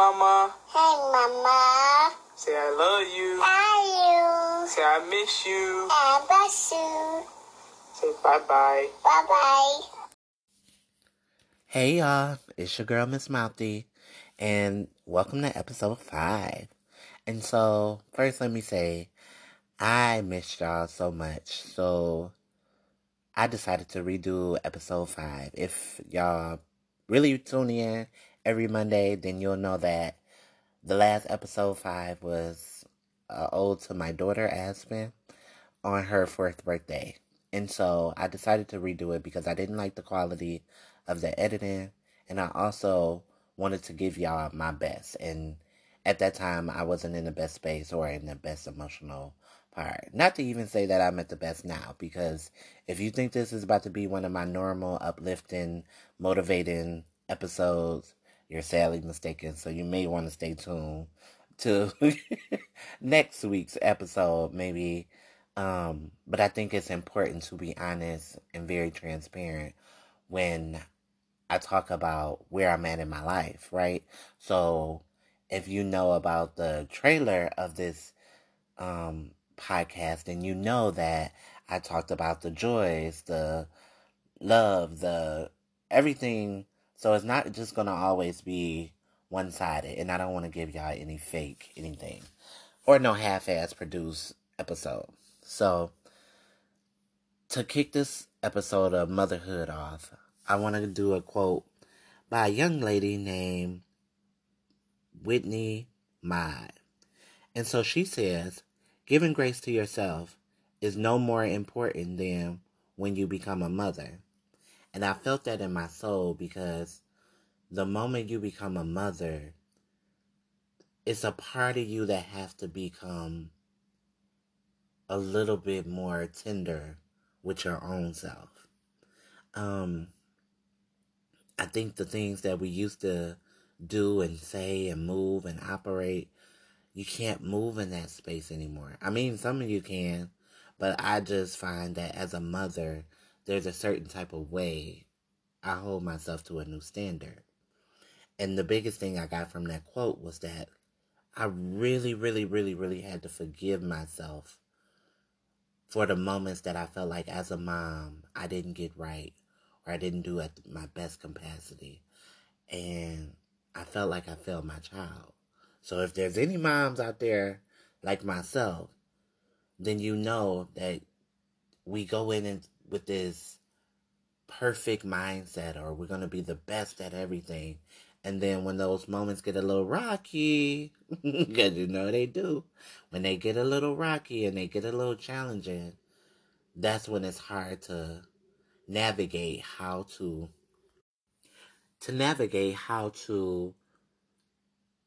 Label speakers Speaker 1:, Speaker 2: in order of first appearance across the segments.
Speaker 1: mama.
Speaker 2: Hey, Mama.
Speaker 1: Say I love you.
Speaker 2: Love you.
Speaker 1: Say I miss you.
Speaker 2: I bless you.
Speaker 1: Say bye bye.
Speaker 2: Bye bye.
Speaker 3: Hey y'all, it's your girl Miss Mouthy, and welcome to episode five. And so, first, let me say, I missed y'all so much, so I decided to redo episode five. If y'all really tune in every Monday, then you'll know that the last episode five was uh, to my daughter Aspen on her fourth birthday. And so I decided to redo it because I didn't like the quality of the editing and I also wanted to give y'all my best. And at that time, I wasn't in the best space or in the best emotional part. Not to even say that I'm at the best now, because if you think this is about to be one of my normal, uplifting, motivating episodes, you're sadly mistaken. So you may want to stay tuned to next week's episode, maybe. Um, but I think it's important to be honest and very transparent when I talk about where I'm at in my life, right? So if you know about the trailer of this um, podcast, then you know that I talked about the joys, the love, the everything. So it's not just gonna always be one sided, and I don't want to give y'all any fake anything or no half ass produced episode. So to kick this episode of motherhood off, I want to do a quote by a young lady named Whitney Mad. And so she says, giving grace to yourself is no more important than when you become a mother. And I felt that in my soul because the moment you become a mother, it's a part of you that has to become a little bit more tender with your own self. Um, I think the things that we used to do and say and move and operate, you can't move in that space anymore. I mean, some of you can, but I just find that as a mother, there's a certain type of way I hold myself to a new standard. And the biggest thing I got from that quote was that I really, really, really, really had to forgive myself for the moments that I felt like as a mom I didn't get right or I didn't do at my best capacity. And I felt like I failed my child. So if there's any moms out there like myself, then you know that we go in and with this perfect mindset or we're going to be the best at everything. And then when those moments get a little rocky, because you know they do, when they get a little rocky and they get a little challenging, that's when it's hard to navigate how to to navigate how to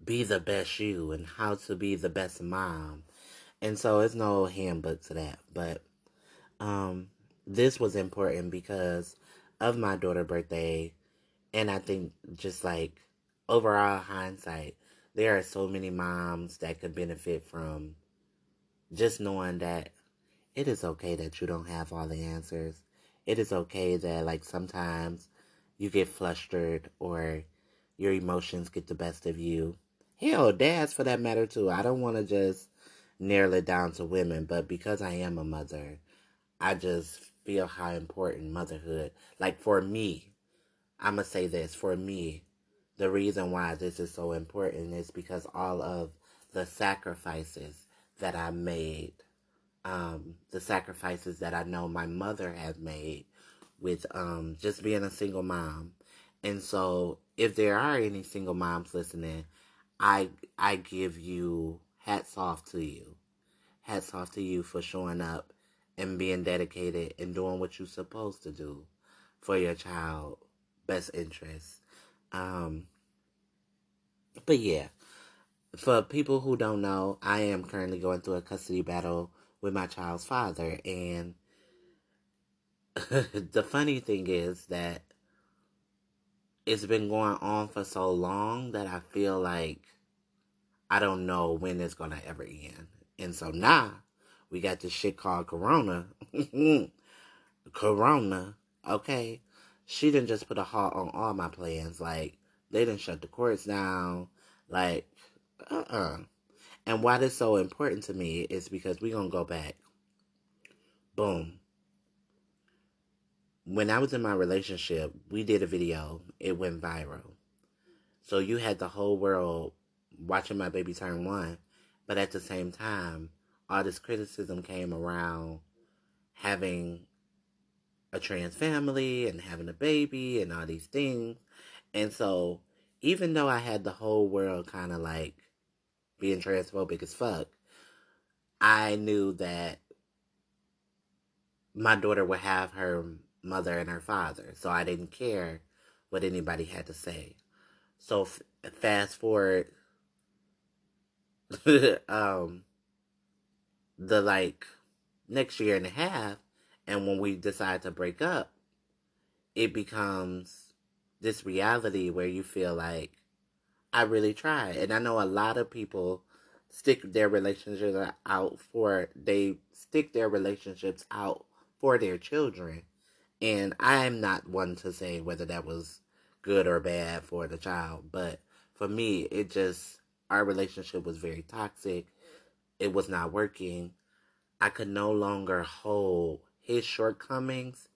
Speaker 3: be the best you and how to be the best mom. And so it's no handbook to that. But um this was important because of my daughter's birthday and I think just like overall hindsight, there are so many moms that could benefit from just knowing that it is okay that you don't have all the answers. It is okay that like sometimes you get flustered or your emotions get the best of you. Hell, dads for that matter too. I don't want to just narrow it down to women, but because I am a mother, I just feel how important motherhood, like for me, I'm to say this for me, the reason why this is so important is because all of the sacrifices that I made, um, the sacrifices that I know my mother has made with um, just being a single mom. And so, if there are any single moms listening, I I give you hats off to you, hats off to you for showing up and being dedicated and doing what you're supposed to do for your child best interest. Um, but yeah, for people who don't know, I am currently going through a custody battle with my child's father, and the funny thing is that it's been going on for so long that I feel like I don't know when it's gonna ever end. And so now we got this shit called Corona. corona, okay? She didn't just put a halt on all my plans. Like, they didn't shut the courts down. Like, uh uh-uh. uh And why this so important to me is because we're going to go back. Boom. When I was in my relationship, we did a video, it went viral. So you had the whole world watching my baby turn one, but at the same time, all this criticism came around having a trans family and having a baby and all these things. And so, even though I had the whole world kind of like being transphobic as fuck, I knew that my daughter would have her mother and her father. So I didn't care what anybody had to say. So f- fast forward um the like next year and a half and when we decide to break up it becomes this reality where you feel like I really tried and I know a lot of people stick their relationships out for they stick their relationships out for their children and I'm not one to say whether that was good or bad for the child but for me it just our relationship was very toxic. It was not working. I could no longer hold his shortcomings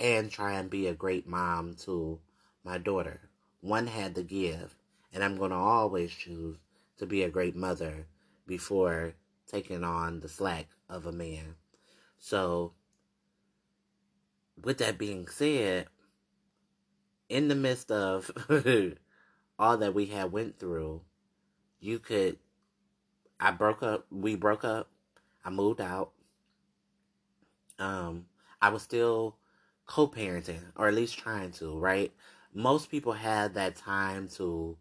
Speaker 3: and try and be a great mom to my daughter. One had to give, and I'm going to always choose to be a great mother before taking on the slack of a man. So, with that being said, in the midst of all that we had went through, you could I broke up we broke up. I moved out. Um I was still co-parenting or at least trying to, right? Most people had that time to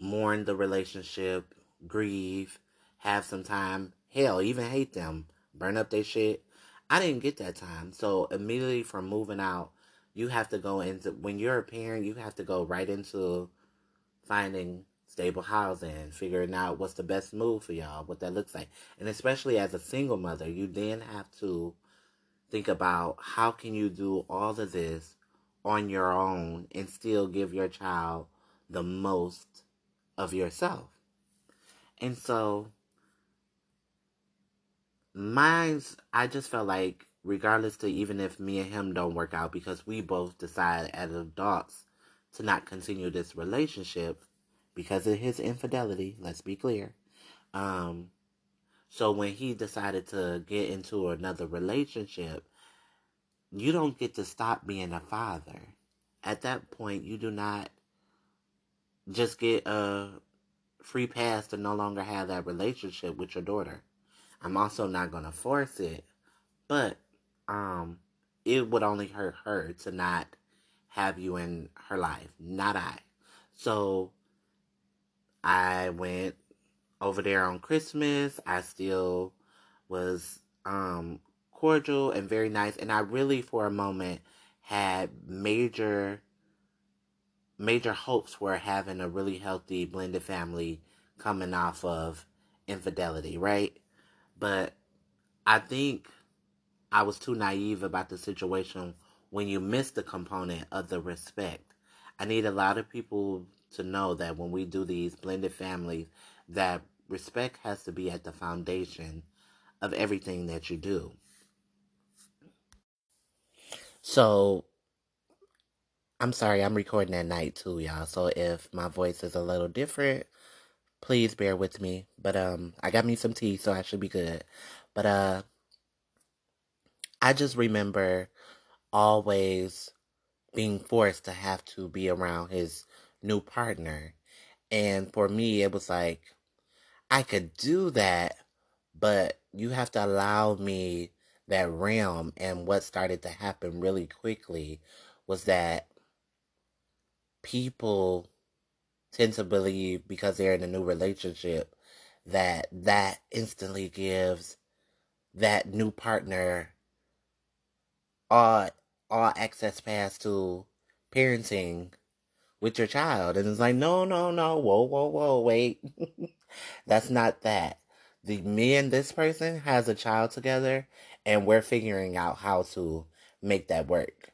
Speaker 3: mourn the relationship, grieve, have some time, hell, even hate them, burn up their shit. I didn't get that time. So immediately from moving out, you have to go into when you're a parent, you have to go right into finding stable housing, figuring out what's the best move for y'all, what that looks like. And especially as a single mother, you then have to think about how can you do all of this on your own and still give your child the most of yourself. And so mine's I just felt like regardless to even if me and him don't work out because we both decide as adults to not continue this relationship because of his infidelity, let's be clear. Um, so when he decided to get into another relationship, you don't get to stop being a father. At that point, you do not just get a free pass to no longer have that relationship with your daughter. I'm also not going to force it, but um it would only hurt her to not have you in her life, not I. So I went over there on Christmas. I still was um, cordial and very nice. And I really, for a moment, had major, major hopes for having a really healthy blended family coming off of infidelity, right? But I think I was too naive about the situation when you miss the component of the respect. I need a lot of people to know that when we do these blended families, that respect has to be at the foundation of everything that you do. So, I'm sorry, I'm recording at night too, y'all. So if my voice is a little different, please bear with me. But um, I got me some tea, so I should be good. But uh, I just remember always being forced to have to be around his new partner. And for me, it was like, I could do that, but you have to allow me that realm. And what started to happen really quickly was that people tend to believe because they're in a new relationship that that instantly gives that new partner all all access pass to parenting with your child. And it's like, no, no, no, whoa, whoa, whoa, wait. That's not that. The me and this person has a child together and we're figuring out how to make that work.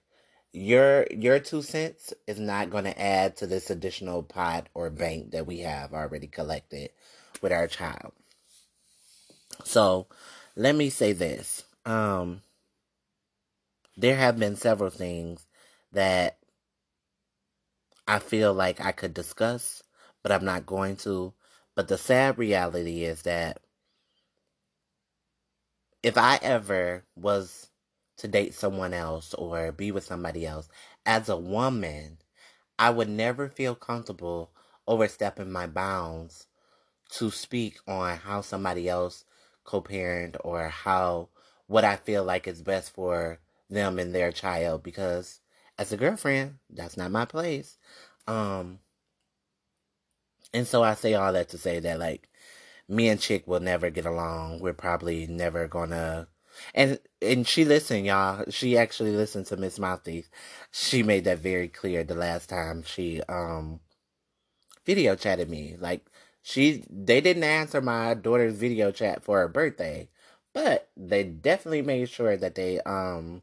Speaker 3: your your two cents is not going to add to this additional pot or bank that we have already collected with our child. So, let me say this. Um there have been several things that I feel like I could discuss, but I'm not going to. But the sad reality is that if I ever was to date someone else or be with somebody else as a woman, I would never feel comfortable overstepping my bounds to speak on how somebody else co-parent or how what I feel like is best for them and their child because as a girlfriend, that's not my place. Um and so I say all that to say that like me and Chick will never get along. We're probably never gonna and and she listened, y'all. She actually listened to Miss Mouthy. She made that very clear the last time she um video chatted me. Like she they didn't answer my daughter's video chat for her birthday, but they definitely made sure that they um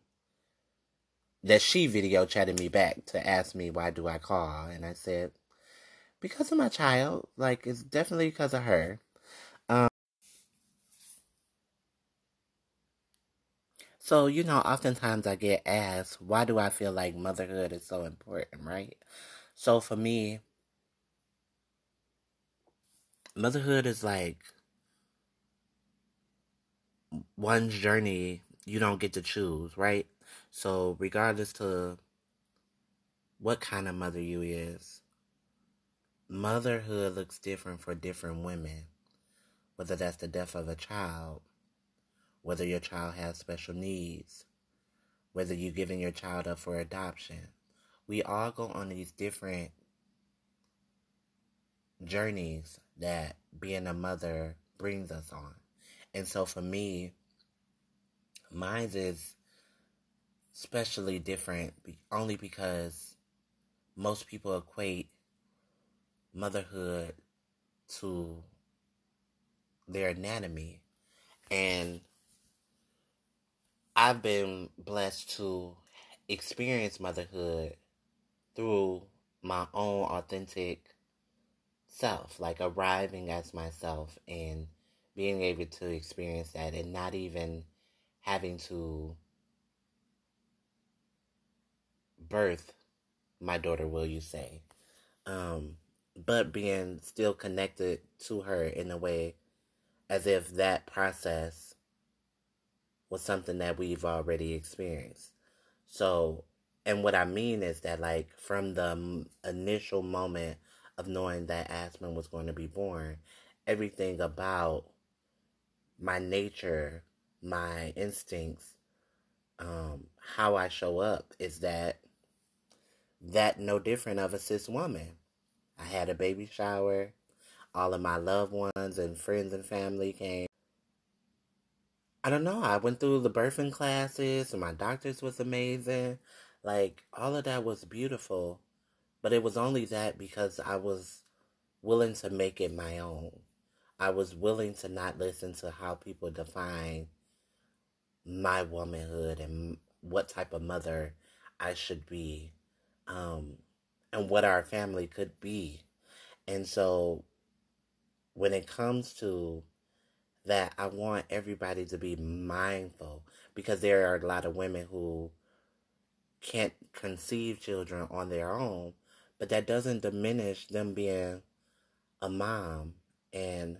Speaker 3: that she video chatted me back to ask me why do I call and I said because of my child. Like it's definitely because of her. Um so you know oftentimes I get asked why do I feel like motherhood is so important, right? So for me motherhood is like one's journey you don't get to choose, right? So regardless to what kind of mother you is, motherhood looks different for different women. Whether that's the death of a child, whether your child has special needs, whether you're giving your child up for adoption. We all go on these different journeys that being a mother brings us on. And so for me, mine is especially different only because most people equate motherhood to their anatomy. And I've been blessed to experience motherhood through my own authentic self, like arriving as myself and being able to experience that and not even having to birth my daughter, will you say? Um, but being still connected to her in a way as if that process was something that we've already experienced. So, and what I mean is that, like, from the initial moment of knowing that Aspen was going to be born, everything about my nature, my instincts, um, how I show up is that that no different of a cis woman. I had a baby shower. All of my loved ones and friends and family came. I don't know. I went through the birthing classes and my doctors was amazing. Like all of that was beautiful. But it was only that because I was willing to make it my own. I was willing to not listen to how people define my womanhood and what type of mother I should be, um, and what our family could be. And so when it comes to that, I want everybody to be mindful because there are a lot of women who can't conceive children on their own, but that doesn't diminish them being a mom and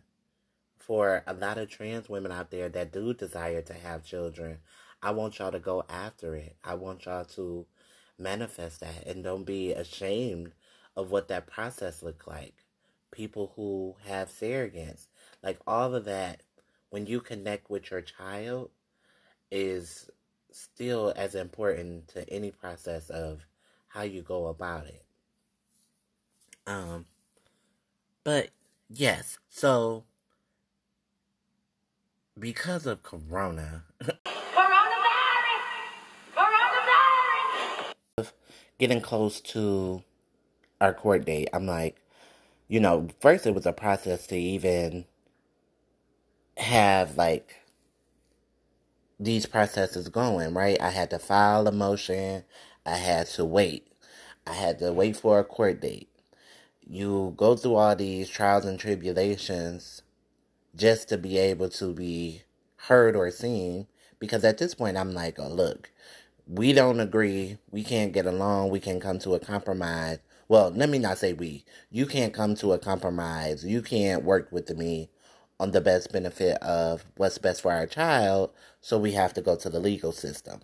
Speaker 3: for a lot of trans women out there that do desire to have children, I want y'all to go after it. I want y'all to manifest that and don't be ashamed of what that process looked like. People who have surrogates, like all of that, when you connect with your child, is still as important to any process of how you go about it. Um, but yes, so because of Corona. Coronavirus! Coronavirus! Getting close to our court date, I'm like, you know, first it was a process to even have like these processes going, right? I had to file a motion, I had to wait. I had to wait for a court date. You go through all these trials and tribulations just to be able to be heard or seen. Because at this point, I'm like, oh, look, we don't agree. We can't get along. We can come to a compromise. Well, let me not say we. You can't come to a compromise. You can't work with me on the best benefit of what's best for our child. So we have to go to the legal system,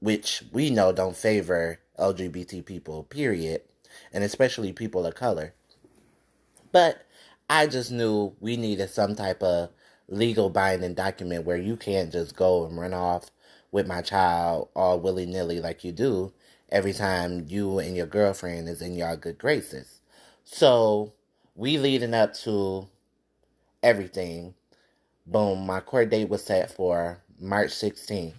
Speaker 3: which we know don't favor LGBT people, period, and especially people of color. But I just knew we needed some type of legal binding document where you can't just go and run off with my child all willy nilly like you do every time you and your girlfriend is in your good graces. So we leading up to everything. Boom, my court date was set for March 16th.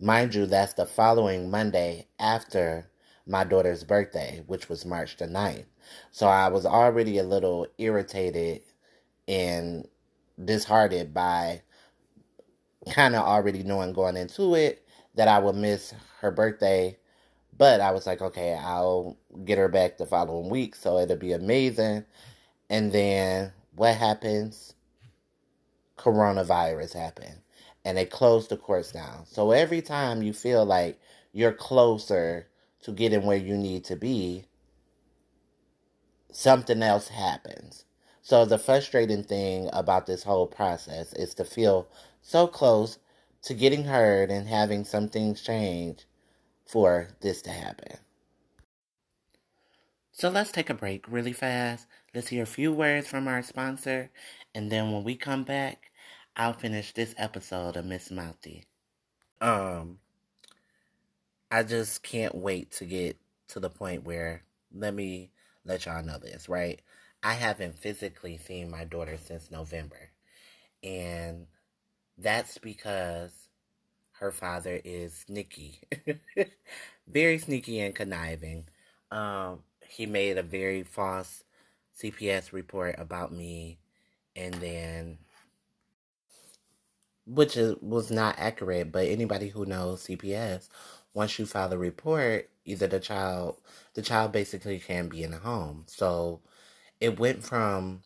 Speaker 3: Mind you, that's the following Monday after my daughter's birthday, which was March the 9th. So I was already a little irritated and disheartened by kind of already knowing going into it that I would miss her birthday. But I was like, okay, I'll get her back the following week, so it'll be amazing. And then what happens? Coronavirus happened. And they closed the courts down. So every time you feel like you're closer to getting where you need to be, something else happens. So the frustrating thing about this whole process is to feel so close to getting heard and having some things change for this to happen. So let's take a break really fast. Let's hear a few words from our sponsor, and then when we come back, I'll finish this episode of Miss Mouthy. Um, I just can't wait to get to the point where let me let y'all know this, right? I haven't physically seen my daughter since November. And that's because her father is sneaky. very sneaky and conniving. Um, he made a very false CPS report about me and then which is, was not accurate, but anybody who knows CPS, once you file a report, either the child the child basically can be in a home. So it went from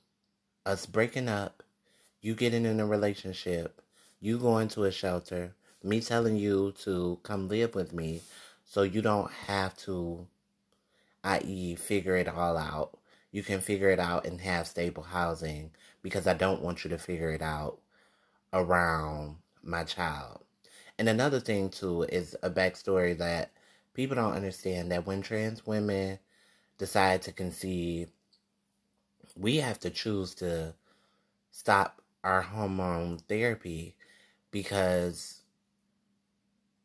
Speaker 3: us breaking up, you getting in a relationship, you going to a shelter, me telling you to come live with me so you don't have to, i.e., figure it all out. You can figure it out and have stable housing because I don't want you to figure it out around my child. And another thing, too, is a backstory that people don't understand that when trans women decide to conceive, we have to choose to stop our hormone therapy because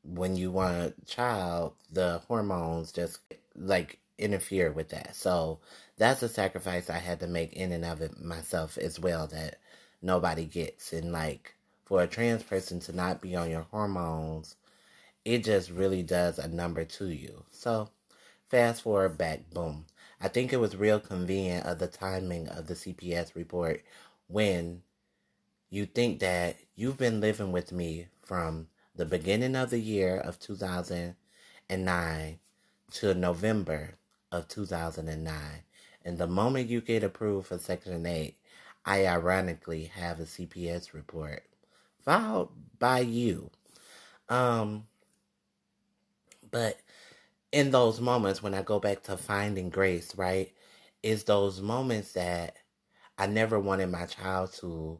Speaker 3: when you want a child, the hormones just like interfere with that. So that's a sacrifice I had to make in and of it myself as well that nobody gets. And like for a trans person to not be on your hormones, it just really does a number to you. So fast forward back, boom. I think it was real convenient of the timing of the CPS report when you think that you've been living with me from the beginning of the year of 2009 to November of 2009. And the moment you get approved for Section 8, I ironically have a CPS report filed by you. Um, but in those moments when I go back to finding grace, right, is those moments that I never wanted my child to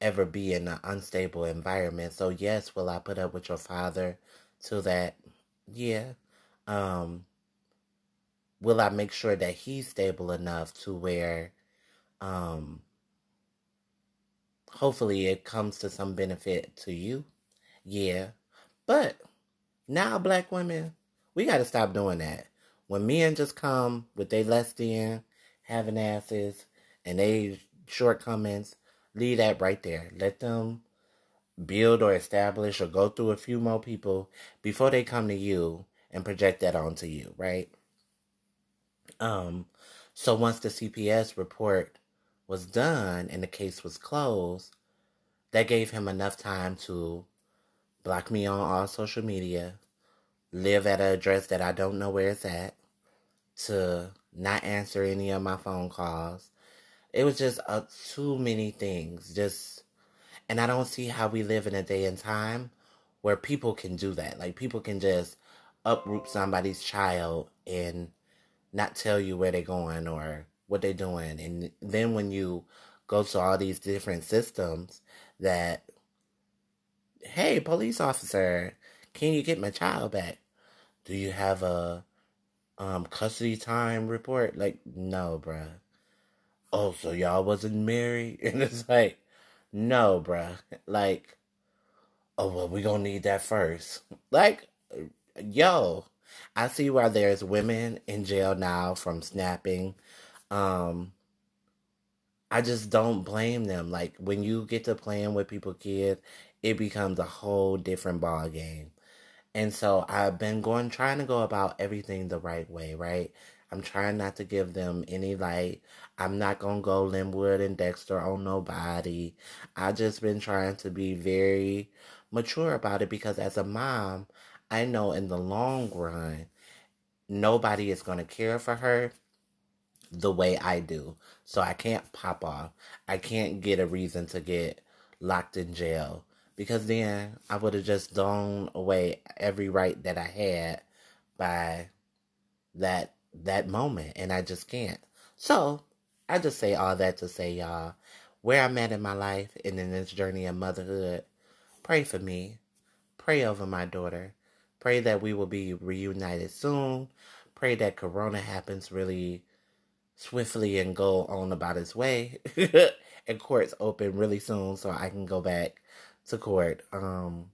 Speaker 3: ever be in an unstable environment. So yes, will I put up with your father to that? Yeah. Um will I make sure that he's stable enough to where um hopefully it comes to some benefit to you? Yeah. But now black women, we got to stop doing that. When men just come with their less than, having asses, and they shortcomings, leave that right there. Let them build or establish or go through a few more people before they come to you and project that onto you, right? Um, so once the CPS report was done and the case was closed, that gave him enough time to block me on all social media, live at an address that I don't know where it's at, to not answer any of my phone calls. It was just uh, too many things. Just, and I don't see how we live in a day and time where people can do that. Like people can just uproot somebody's child and not tell you where they're going or what they're doing. And then when you go to all these different systems that, hey, police officer, can you get my child back? Do you have a um custody time report? Like, no, bruh. Oh, so y'all wasn't married? And it's like, no, bruh. Like, oh well, we gonna need that first. Like, yo, I see why there's women in jail now from snapping. Um, I just don't blame them. Like when you get to playing with people, kids, it becomes a whole different ball game. And so I've been going trying to go about everything the right way, right? I'm trying not to give them any light. I'm not gonna go Linwood and Dexter on nobody. I just been trying to be very mature about it because as a mom, I know in the long run, nobody is gonna care for her the way I do. So I can't pop off. I can't get a reason to get locked in jail because then I would have just thrown away every right that I had by that that moment and I just can't. So, I just say all that to say y'all where I'm at in my life and in this journey of motherhood, pray for me. Pray over my daughter. Pray that we will be reunited soon. Pray that corona happens really swiftly and go on about its way. and courts open really soon so I can go back to court. Um,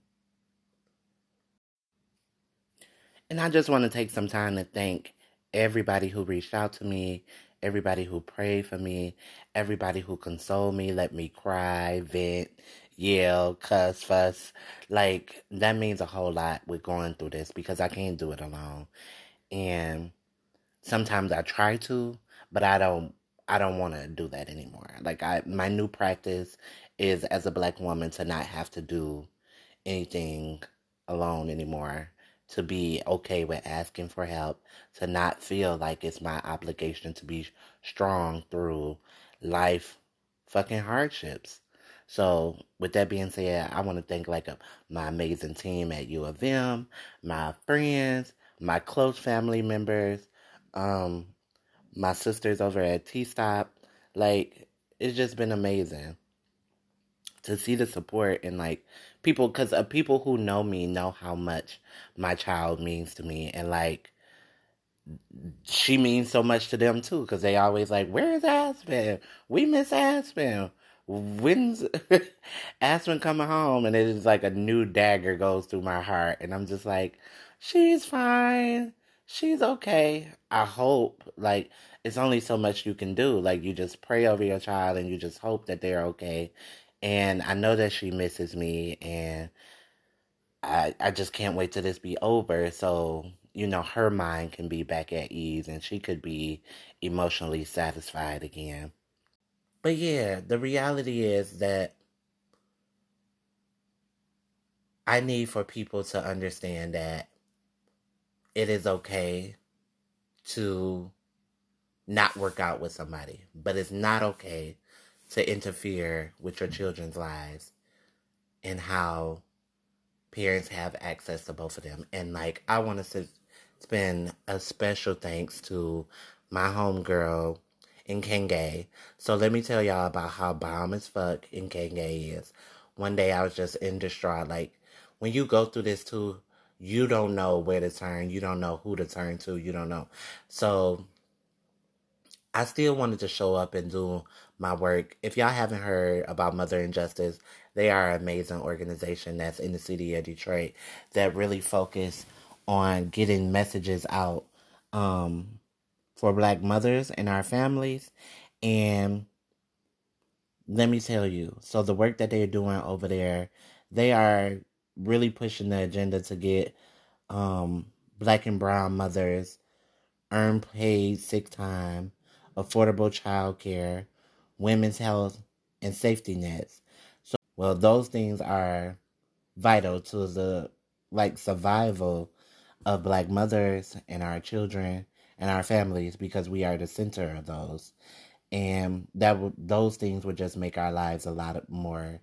Speaker 3: and I just want to take some time to thank everybody who reached out to me, everybody who prayed for me, everybody who consoled me, let me cry, vent, yell, cuss, fuss. Like, that means a whole lot with going through this because I can't do it alone. And sometimes I try to, but I don't I don't want to do that anymore. Like I my new practice is as a black woman to not have to do anything alone anymore. To be okay with asking for help, to not feel like it's my obligation to be strong through life fucking hardships. So, with that being said, I want to thank like a, my amazing team at U of M, my friends, my close family members, um, my sisters over at T Stop. Like, it's just been amazing to see the support and like people, because uh, people who know me know how much my child means to me. And like, she means so much to them too, because they always like, Where's Aspen? We miss Aspen. When's Aspen coming home? And it is like a new dagger goes through my heart. And I'm just like, She's fine she's okay. I hope. Like, it's only so much you can do. Like, you just pray over your child and you just hope that they're okay. And I know that she misses me, and I I just can't wait till this be over. So you know, her mind can be back at ease, and she could be emotionally satisfied again. But yeah, the reality is that I need for people to understand that it is okay to not work out with somebody, but it's not okay to interfere with your children's lives and how parents have access to both of them. And like, I want to spend a special thanks to my homegirl Nkenge. So let me tell y'all about how bomb as fuck Nkenge is. One day I was just in distraught. Like, when you go through this too, you don't know where to turn. You don't know who to turn to. You don't know. So I still wanted to show up and do my work. If y'all haven't heard about Mothering Justice, they are an amazing organization that's in the city of Detroit that really focus on getting messages out um, for black mothers and our families. And let me tell you, so the work that they're doing over there, they are really pushing the agenda to get um, black and brown mothers earn paid sick time, affordable child care, women's health, and safety nets. So, well, those things are vital to the like survival of black mothers and our children and our families because we are the center of those. And that would those things would just make our lives a lot more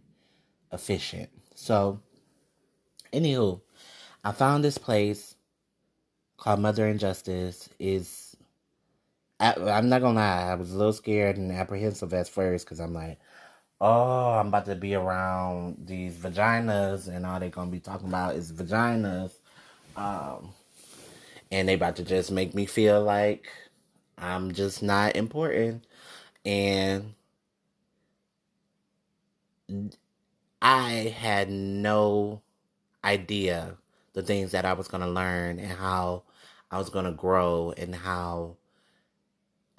Speaker 3: efficient. So anywho, I found this place called Mothering Justice is I, am not gonna lie, I was a little scared and apprehensive at first because I'm like, oh, I'm about to be around these vaginas and all they're gonna be talking about is vaginas. Um, and they about to just make me feel like I'm just not important. And I had no idea the things that I was to learn and how I was to grow and how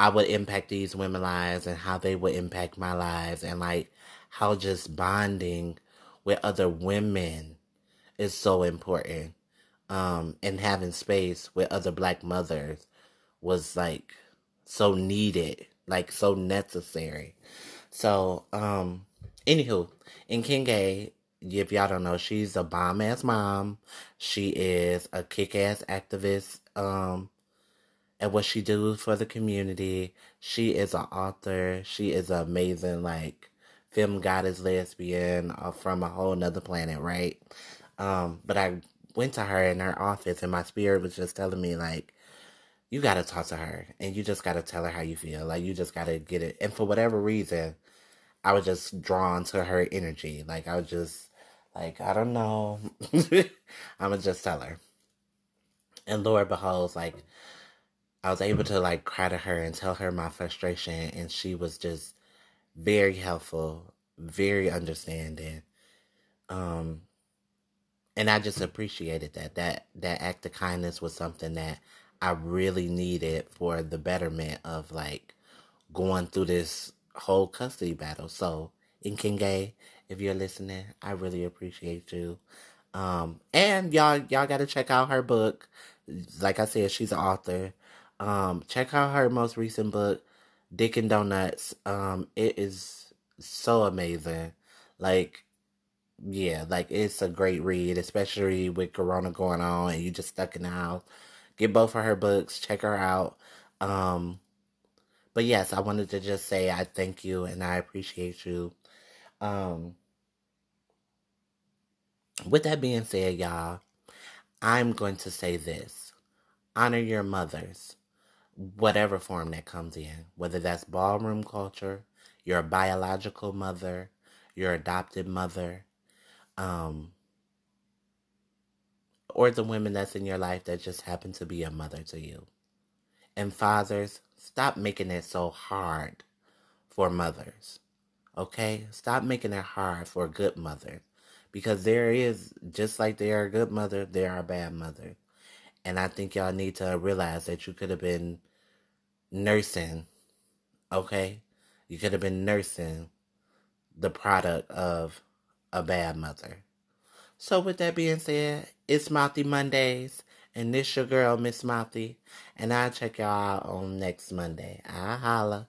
Speaker 3: I would impact these women lives and how they would impact my lives and like how just bonding with other women is so important. Um, and having space with other black mothers was like so needed, like so necessary. So, um, anywho, Nkenge, if y'all don't know, she's a bomb ass mom. She is a kick ass activist um at what she does for the community. She is an author. She is an amazing like film goddess lesbian uh, from a whole nother planet, right? Um, but I went to her in her office and my spirit was just telling me like you gotta talk to her and you just gotta tell her how you feel. Like you just gotta get it. And for whatever reason, I was just drawn to her energy. Like I was just like, I don't know. I'ma just tell her. And Lord beholds, like I was able to like cry to her and tell her my frustration and she was just very helpful, very understanding. Um and I just appreciated that. That that act of kindness was something that I really needed for the betterment of like going through this whole custody battle. So Nkenge, if you're listening, I really appreciate you. Um, and y'all, y'all got to check out her book. Like I said, she's an author. Um, check out her most recent book, Dick and Donuts. Um, it is so amazing. Like, yeah, like it's a great read, especially with Corona going on and you just stuck in the house. Get both of her books. Check her out. Um, but yes, I wanted to just say I thank you and I appreciate you. Um, with that being said, y'all, I'm going to say this honor your mothers, whatever form that comes in, whether that's ballroom culture, your biological mother, your adopted mother, um, or the women that's in your life that just happen to be a mother to you. And fathers, stop making it so hard for mothers. Okay? Stop making it hard for a good mother because there is just like they are a good mother, they are a bad mother. And I think y'all need to realize that you could have been nursing, okay? You could have been nursing the product of a bad mother. So with that being said, it's Mouthy Mondays, and this your girl, Miss Mouthy, and I'll check y'all out on next Monday. I holla.